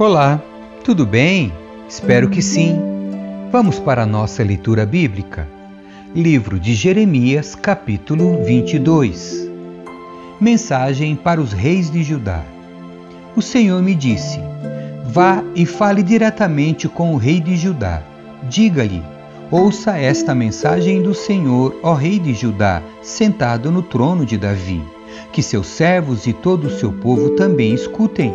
Olá, tudo bem? Espero que sim. Vamos para a nossa leitura bíblica. Livro de Jeremias, capítulo 22. Mensagem para os reis de Judá. O Senhor me disse: Vá e fale diretamente com o rei de Judá. Diga-lhe: Ouça esta mensagem do Senhor, ó rei de Judá, sentado no trono de Davi. Que seus servos e todo o seu povo também escutem.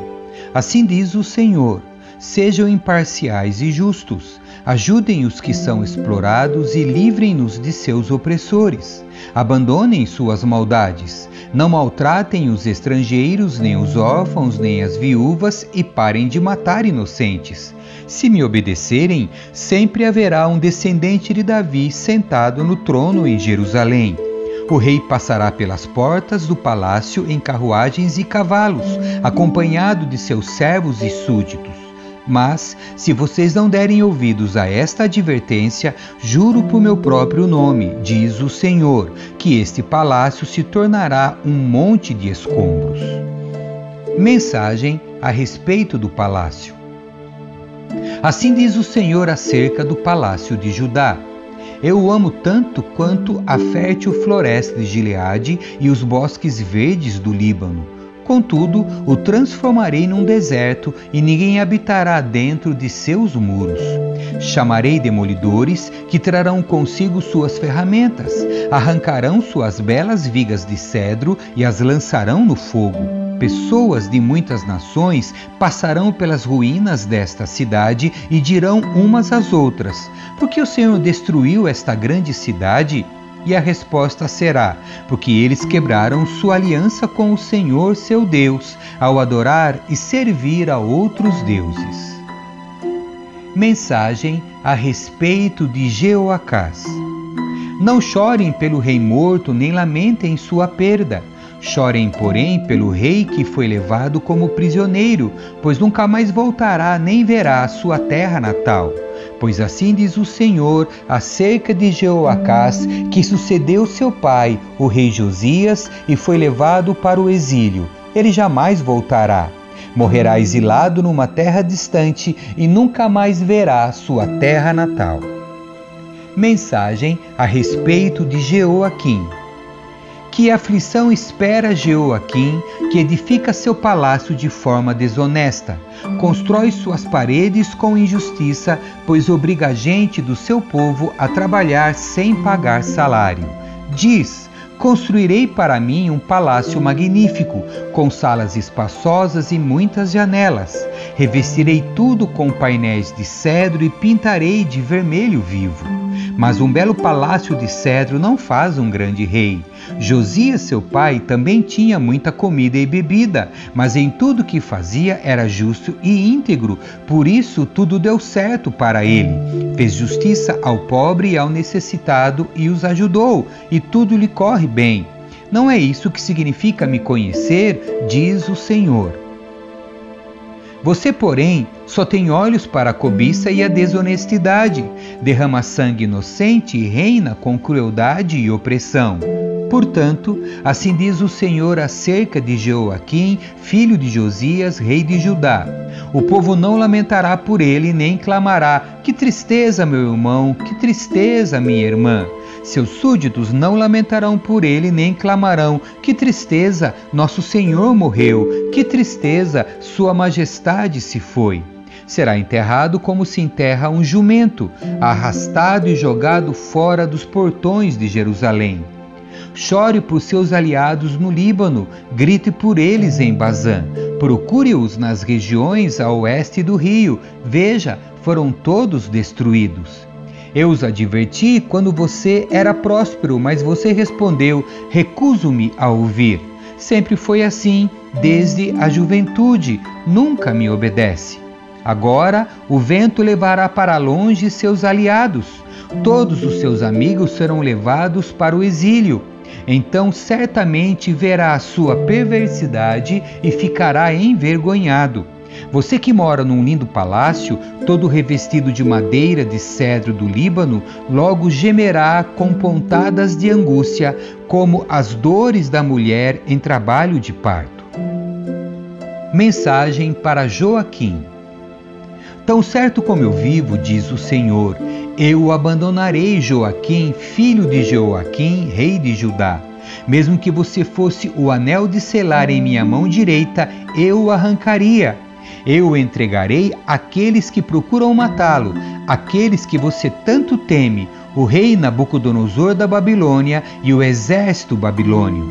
Assim diz o Senhor: sejam imparciais e justos, ajudem os que são explorados e livrem-nos de seus opressores. Abandonem suas maldades, não maltratem os estrangeiros, nem os órfãos, nem as viúvas e parem de matar inocentes. Se me obedecerem, sempre haverá um descendente de Davi sentado no trono em Jerusalém. O rei passará pelas portas do palácio em carruagens e cavalos, acompanhado de seus servos e súditos. Mas, se vocês não derem ouvidos a esta advertência, juro por meu próprio nome, diz o Senhor, que este palácio se tornará um monte de escombros. Mensagem a respeito do palácio. Assim diz o Senhor acerca do palácio de Judá. Eu o amo tanto quanto a fértil floresta de Gileade e os bosques verdes do Líbano. Contudo, o transformarei num deserto e ninguém habitará dentro de seus muros. Chamarei demolidores que trarão consigo suas ferramentas, arrancarão suas belas vigas de cedro e as lançarão no fogo Pessoas de muitas nações passarão pelas ruínas desta cidade e dirão umas às outras: Por que o Senhor destruiu esta grande cidade? E a resposta será: Porque eles quebraram sua aliança com o Senhor seu Deus, ao adorar e servir a outros deuses. Mensagem a respeito de Jeoacás. Não chorem pelo rei morto, nem lamentem sua perda Chorem, porém, pelo rei que foi levado como prisioneiro, pois nunca mais voltará nem verá a sua terra natal. Pois assim diz o Senhor acerca de Jeoacás, que sucedeu seu pai, o rei Josias, e foi levado para o exílio. Ele jamais voltará. Morrerá exilado numa terra distante e nunca mais verá sua terra natal. Mensagem a respeito de Jeoaquim. Que aflição espera Jeoaquim, que edifica seu palácio de forma desonesta, constrói suas paredes com injustiça, pois obriga a gente do seu povo a trabalhar sem pagar salário. Diz: Construirei para mim um palácio magnífico, com salas espaçosas e muitas janelas. Revestirei tudo com painéis de cedro e pintarei de vermelho vivo. Mas um belo palácio de cedro não faz um grande rei. Josias, seu pai, também tinha muita comida e bebida, mas em tudo que fazia era justo e íntegro, por isso tudo deu certo para ele. Fez justiça ao pobre e ao necessitado e os ajudou, e tudo lhe corre bem. Não é isso que significa me conhecer, diz o Senhor. Você, porém, só tem olhos para a cobiça e a desonestidade, derrama sangue inocente e reina com crueldade e opressão. Portanto, assim diz o Senhor acerca de Jeoaquim, filho de Josias, rei de Judá: O povo não lamentará por ele, nem clamará: Que tristeza, meu irmão, que tristeza, minha irmã. Seus súditos não lamentarão por ele, nem clamarão: Que tristeza, nosso Senhor morreu, que tristeza, Sua Majestade se foi. Será enterrado como se enterra um jumento, arrastado e jogado fora dos portões de Jerusalém. Chore por seus aliados no Líbano, grite por eles em Bazã. Procure-os nas regiões a oeste do rio. Veja, foram todos destruídos. Eu os adverti quando você era próspero, mas você respondeu: recuso-me a ouvir. Sempre foi assim, desde a juventude, nunca me obedece. Agora o vento levará para longe seus aliados, todos os seus amigos serão levados para o exílio então certamente verá a sua perversidade e ficará envergonhado. Você que mora num lindo palácio, todo revestido de madeira de cedro do Líbano, logo gemerá com pontadas de angústia, como as dores da mulher em trabalho de parto. Mensagem para Joaquim. Tão certo como eu vivo, diz o Senhor, eu abandonarei Joaquim, filho de Joaquim, rei de Judá. Mesmo que você fosse o anel de selar em minha mão direita, eu o arrancaria. Eu entregarei àqueles que procuram matá-lo, aqueles que você tanto teme, o rei Nabucodonosor da Babilônia e o exército babilônio.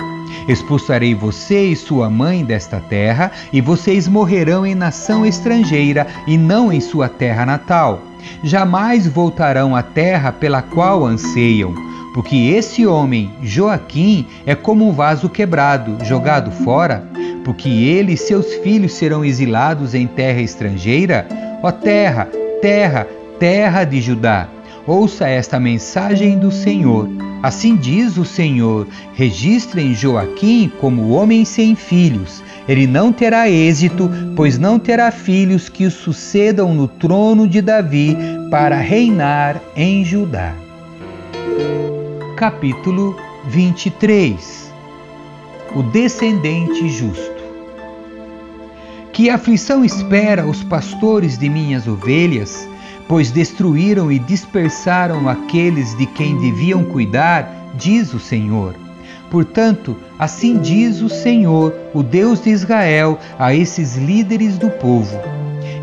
Expulsarei você e sua mãe desta terra, e vocês morrerão em nação estrangeira e não em sua terra natal jamais voltarão à terra pela qual anseiam, porque esse homem, Joaquim, é como um vaso quebrado, jogado fora, porque ele e seus filhos serão exilados em terra estrangeira? Ó terra, terra, terra de Judá, ouça esta mensagem do Senhor. Assim diz o Senhor: registrem Joaquim como homem sem filhos ele não terá êxito, pois não terá filhos que o sucedam no trono de Davi para reinar em Judá. Capítulo 23 O descendente justo. Que aflição espera os pastores de minhas ovelhas, pois destruíram e dispersaram aqueles de quem deviam cuidar, diz o Senhor. Portanto, assim diz o Senhor, o Deus de Israel, a esses líderes do povo: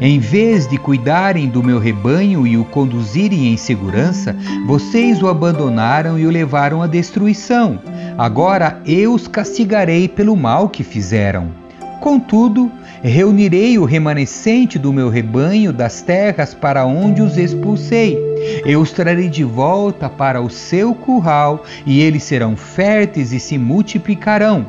em vez de cuidarem do meu rebanho e o conduzirem em segurança, vocês o abandonaram e o levaram à destruição. Agora eu os castigarei pelo mal que fizeram. Contudo, reunirei o remanescente do meu rebanho das terras para onde os expulsei. Eu os trarei de volta para o seu curral, e eles serão férteis e se multiplicarão.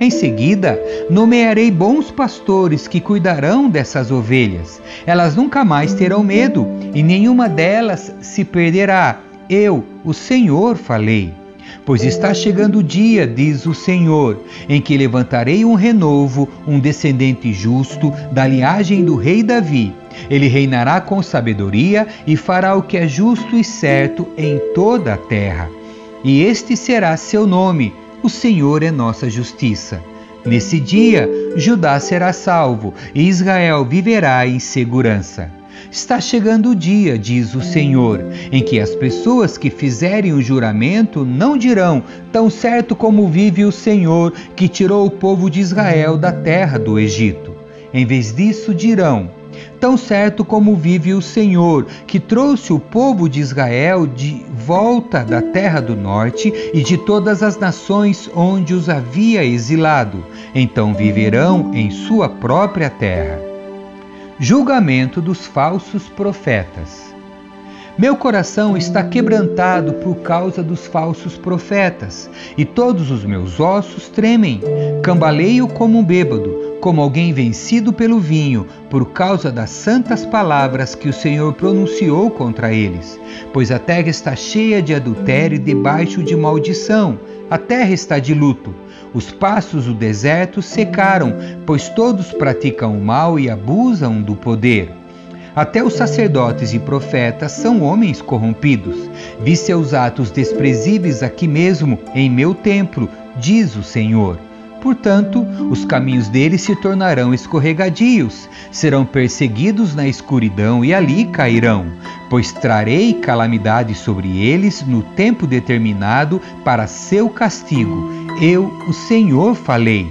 Em seguida, nomearei bons pastores que cuidarão dessas ovelhas. Elas nunca mais terão medo, e nenhuma delas se perderá. Eu, o Senhor, falei. Pois está chegando o dia, diz o Senhor, em que levantarei um renovo, um descendente justo, da linhagem do rei Davi. Ele reinará com sabedoria e fará o que é justo e certo em toda a terra. E este será seu nome: o Senhor é nossa justiça. Nesse dia, Judá será salvo e Israel viverá em segurança. Está chegando o dia, diz o Senhor, em que as pessoas que fizerem o juramento não dirão, tão certo como vive o Senhor, que tirou o povo de Israel da terra do Egito. Em vez disso, dirão, tão certo como vive o Senhor, que trouxe o povo de Israel de volta da terra do norte e de todas as nações onde os havia exilado. Então viverão em sua própria terra. Julgamento dos falsos profetas. Meu coração está quebrantado por causa dos falsos profetas, e todos os meus ossos tremem. Cambaleio como um bêbado, como alguém vencido pelo vinho, por causa das santas palavras que o Senhor pronunciou contra eles. Pois a terra está cheia de adultério e debaixo de maldição. A terra está de luto. Os pastos do deserto secaram, pois todos praticam o mal e abusam do poder. Até os sacerdotes e profetas são homens corrompidos. Vi seus atos desprezíveis aqui mesmo, em meu templo, diz o Senhor. Portanto, os caminhos deles se tornarão escorregadios, serão perseguidos na escuridão e ali cairão, pois trarei calamidade sobre eles no tempo determinado para seu castigo. Eu, o Senhor, falei.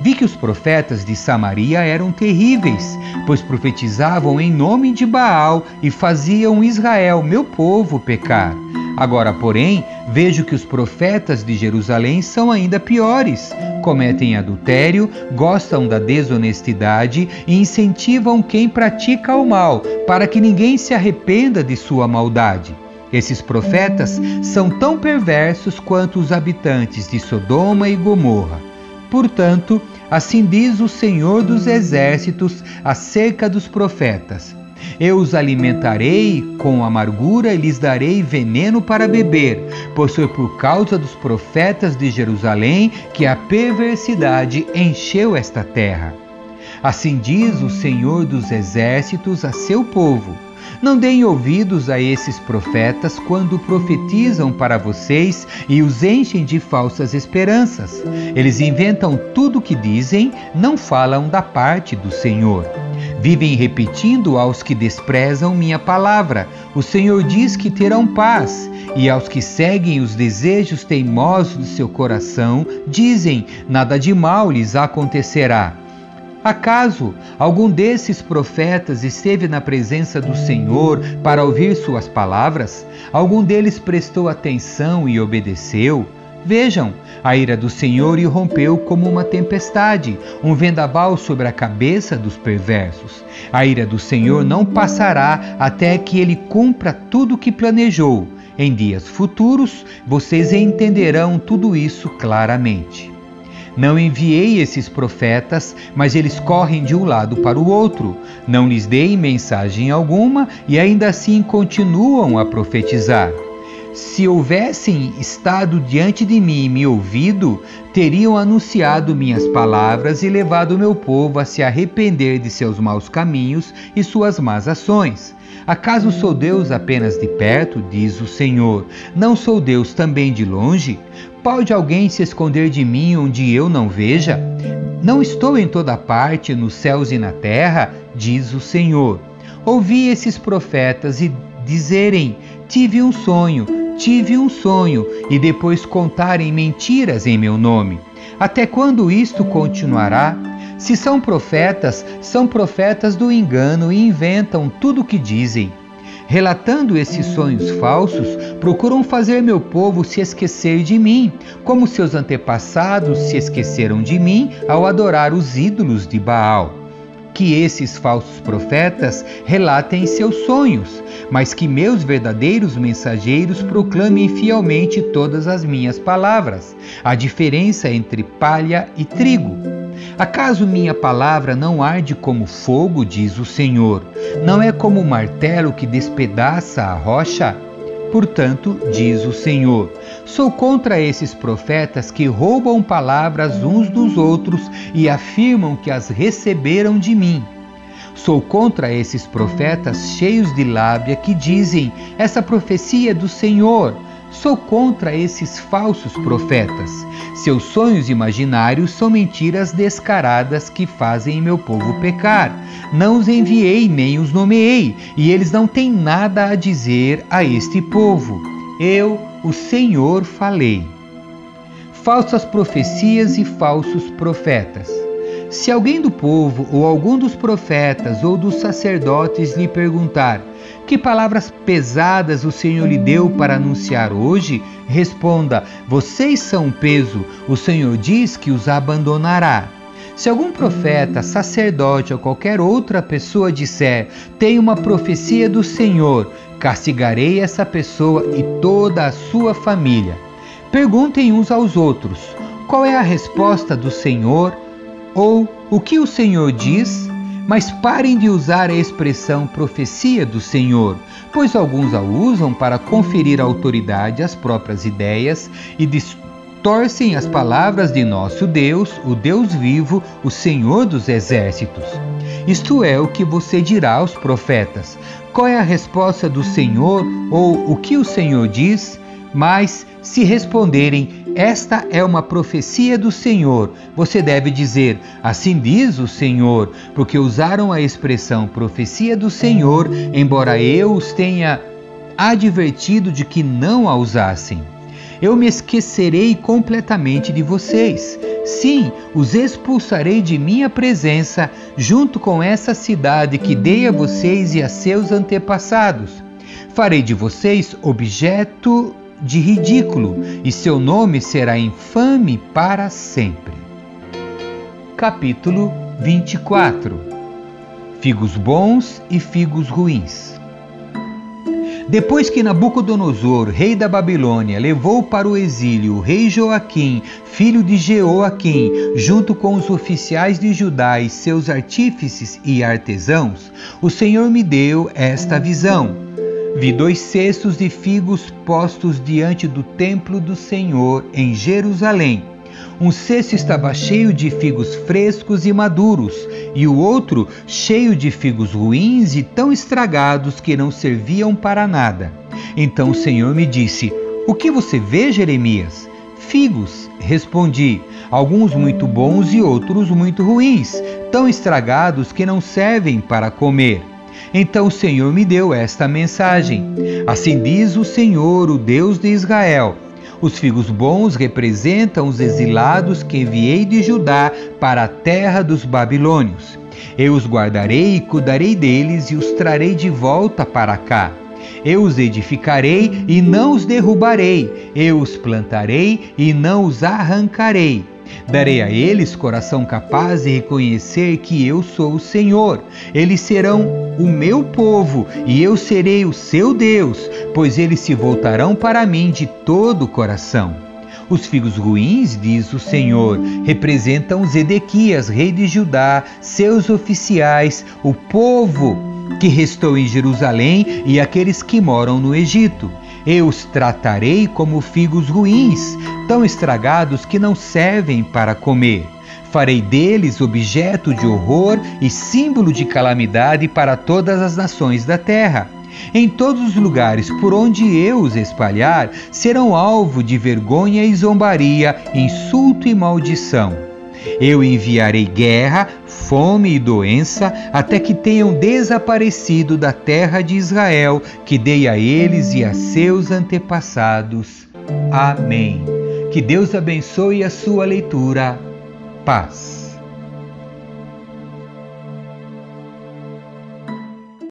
Vi que os profetas de Samaria eram terríveis, pois profetizavam em nome de Baal e faziam Israel, meu povo, pecar. Agora, porém, vejo que os profetas de Jerusalém são ainda piores. Cometem adultério, gostam da desonestidade e incentivam quem pratica o mal, para que ninguém se arrependa de sua maldade. Esses profetas são tão perversos quanto os habitantes de Sodoma e Gomorra. Portanto, assim diz o Senhor dos Exércitos acerca dos profetas eu os alimentarei com amargura e lhes darei veneno para beber, pois foi por causa dos profetas de Jerusalém que a perversidade encheu esta terra. Assim diz o Senhor dos Exércitos a seu povo não deem ouvidos a esses profetas quando profetizam para vocês e os enchem de falsas esperanças. Eles inventam tudo o que dizem, não falam da parte do Senhor. Vivem repetindo aos que desprezam minha palavra. O Senhor diz que terão paz, e aos que seguem os desejos teimosos do seu coração, dizem: nada de mal lhes acontecerá. Acaso algum desses profetas esteve na presença do Senhor para ouvir suas palavras? Algum deles prestou atenção e obedeceu? Vejam, a ira do Senhor irrompeu como uma tempestade, um vendaval sobre a cabeça dos perversos. A ira do Senhor não passará até que ele cumpra tudo o que planejou. Em dias futuros, vocês entenderão tudo isso claramente. Não enviei esses profetas, mas eles correm de um lado para o outro. Não lhes dei mensagem alguma e ainda assim continuam a profetizar. Se houvessem estado diante de mim e me ouvido, teriam anunciado minhas palavras e levado meu povo a se arrepender de seus maus caminhos e suas más ações. Acaso sou Deus apenas de perto, diz o Senhor? Não sou Deus também de longe? Pode alguém se esconder de mim onde eu não veja? Não estou em toda parte, nos céus e na terra, diz o Senhor. Ouvi esses profetas e dizerem: Tive um sonho, tive um sonho, e depois contarem mentiras em meu nome. Até quando isto continuará? Se são profetas, são profetas do engano e inventam tudo o que dizem. Relatando esses sonhos falsos, procuram fazer meu povo se esquecer de mim, como seus antepassados se esqueceram de mim ao adorar os ídolos de Baal que esses falsos profetas relatem seus sonhos, mas que meus verdadeiros mensageiros proclamem fielmente todas as minhas palavras, a diferença entre palha e trigo. Acaso minha palavra não arde como fogo, diz o Senhor? Não é como o martelo que despedaça a rocha? Portanto, diz o Senhor: Sou contra esses profetas que roubam palavras uns dos outros e afirmam que as receberam de mim. Sou contra esses profetas cheios de lábia que dizem: Essa profecia é do Senhor. Sou contra esses falsos profetas. Seus sonhos imaginários são mentiras descaradas que fazem meu povo pecar. Não os enviei nem os nomeei, e eles não têm nada a dizer a este povo. Eu, o Senhor, falei. Falsas profecias e falsos profetas. Se alguém do povo, ou algum dos profetas, ou dos sacerdotes lhe perguntar: Que palavras pesadas o Senhor lhe deu para anunciar hoje? Responda: Vocês são peso, o Senhor diz que os abandonará. Se algum profeta, sacerdote ou qualquer outra pessoa disser: Tem uma profecia do Senhor, castigarei essa pessoa e toda a sua família. Perguntem uns aos outros: Qual é a resposta do Senhor? ou o que o Senhor diz, mas parem de usar a expressão profecia do Senhor, pois alguns a usam para conferir autoridade às próprias ideias e distorcem as palavras de nosso Deus, o Deus vivo, o Senhor dos exércitos. Isto é o que você dirá aos profetas. Qual é a resposta do Senhor ou o que o Senhor diz? Mas se responderem esta é uma profecia do Senhor. Você deve dizer: Assim diz o Senhor, porque usaram a expressão profecia do Senhor, embora eu os tenha advertido de que não a usassem. Eu me esquecerei completamente de vocês. Sim, os expulsarei de minha presença, junto com essa cidade que dei a vocês e a seus antepassados. Farei de vocês objeto de ridículo, e seu nome será infame para sempre. Capítulo 24 Figos bons e figos ruins. Depois que Nabucodonosor, rei da Babilônia, levou para o exílio o rei Joaquim, filho de Jeoaquim, junto com os oficiais de Judá e seus artífices e artesãos, o Senhor me deu esta visão. Vi dois cestos de figos postos diante do templo do Senhor em Jerusalém. Um cesto estava cheio de figos frescos e maduros, e o outro cheio de figos ruins e tão estragados que não serviam para nada. Então o Senhor me disse: O que você vê, Jeremias? Figos, respondi, alguns muito bons e outros muito ruins, tão estragados que não servem para comer. Então o Senhor me deu esta mensagem: Assim diz o Senhor, o Deus de Israel os figos bons representam os exilados que enviei de Judá para a terra dos babilônios. Eu os guardarei e cuidarei deles e os trarei de volta para cá. Eu os edificarei e não os derrubarei. Eu os plantarei e não os arrancarei Darei a eles coração capaz de reconhecer que eu sou o Senhor. Eles serão o meu povo e eu serei o seu Deus, pois eles se voltarão para mim de todo o coração. Os figos ruins, diz o Senhor, representam Zedequias, rei de Judá, seus oficiais, o povo que restou em Jerusalém e aqueles que moram no Egito. Eu os tratarei como figos ruins, tão estragados que não servem para comer. Farei deles objeto de horror e símbolo de calamidade para todas as nações da terra. Em todos os lugares por onde eu os espalhar, serão alvo de vergonha e zombaria, insulto e maldição. Eu enviarei guerra, fome e doença, até que tenham desaparecido da terra de Israel, que dei a eles e a seus antepassados. Amém. Que Deus abençoe a sua leitura. Paz.